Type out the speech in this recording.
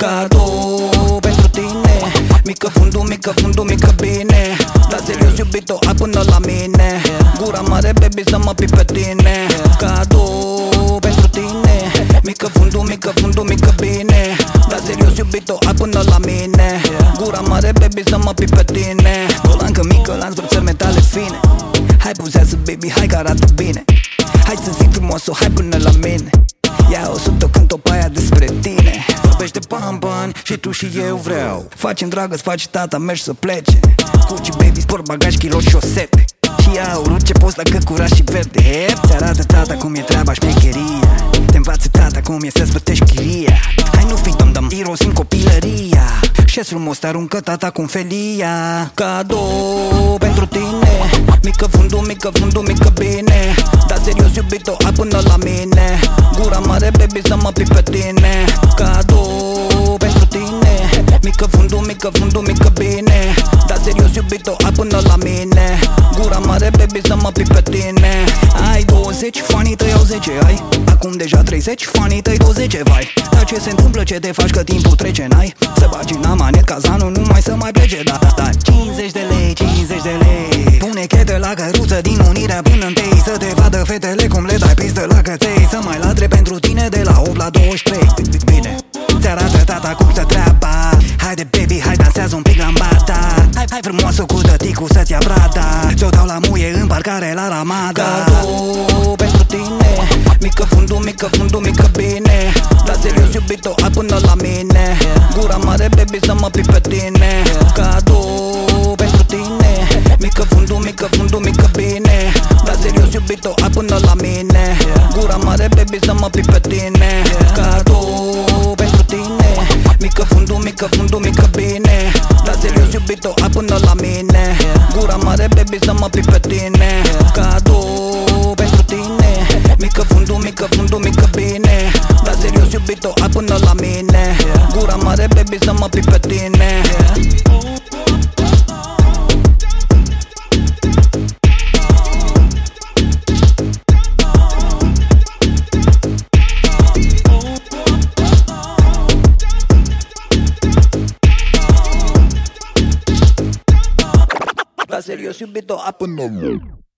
Cadou pentru tine. Mică fundul, mică fundul, mică bine. Dar serios iubito, ai până la mine. Gura mare, baby, să mă pipi pe tine. Cadou pentru tine. Mică fundul, mică fundul, mică bine. Dar serios iubito, ai până la mine. Gura mare, baby, să mă pipi pe tine. Colancă mică, la zbrățări metale fine. Hai puzează, baby, hai că arată bine. Hai să zic frumos, o hai până la mine. Ia o sută cânt o pan pan și tu și eu vreau. Facem dragă, faci tata, mergi să plece. Cuci baby, sport bagaj, kilo șosete Și aurul ce poți la căcuraș și verde. Ți arată tata cum e treaba șmecheria Te învață tata cum e să-ți plătești chiria. Hai nu fi dăm irosim copilăria. Și frumos te aruncă tata cum felia. Cadou pentru tine. Mică fundul, mică fundul, mică bine. Dar serios iubito, ai până la mine. Gura mare, baby, să mă pipi pe tine. Cadou pentru tine Mică fundul, mică fundul, mică bine. Dar serios iubito, ai până la mine. Gura mare, baby, să mă pipi pe tine. Ai 20, fanii tăi au 10, ai? Acum deja 30, fanii tăi 20, vai. Dar ce se întâmplă, ce te faci că timpul trece, n-ai? Să bagi în amanet cazanul, nu mai să mai plece, da, da, da. 50 de lei, 50 de lei. Pune chete la căruță din unirea până în tei Să te vadă fetele cum le dai pistă la căței Să mai ladre pentru tine de la 8 la 23 Bine, ți arată tata cum să treaba Haide baby, hai dansează un pic la bata Hai, hai frumoasă cu tăticul să-ți ia brada Ți-o dau la muie în parcare la Ramada. Cadou pentru tine Mică fundul, mică fundul, mică bine. Dar serios iubito, ai până la mine. Gura mare, baby, să mă pipi pe tine. Cadou pentru tine Mică fundul, mică fundul, mică bine. Dar serios iubito, ai până la mine. Gura mare, baby, să mă pipi pe tine serios iubito, ai până la mine Gura mare, baby, să mă pipi pe tine Cadou pentru tine Mică fundul, mică fundul, mică bine Dar serios iubito, ai până la mine Gura mare, baby, să mă pipi pe tine Dar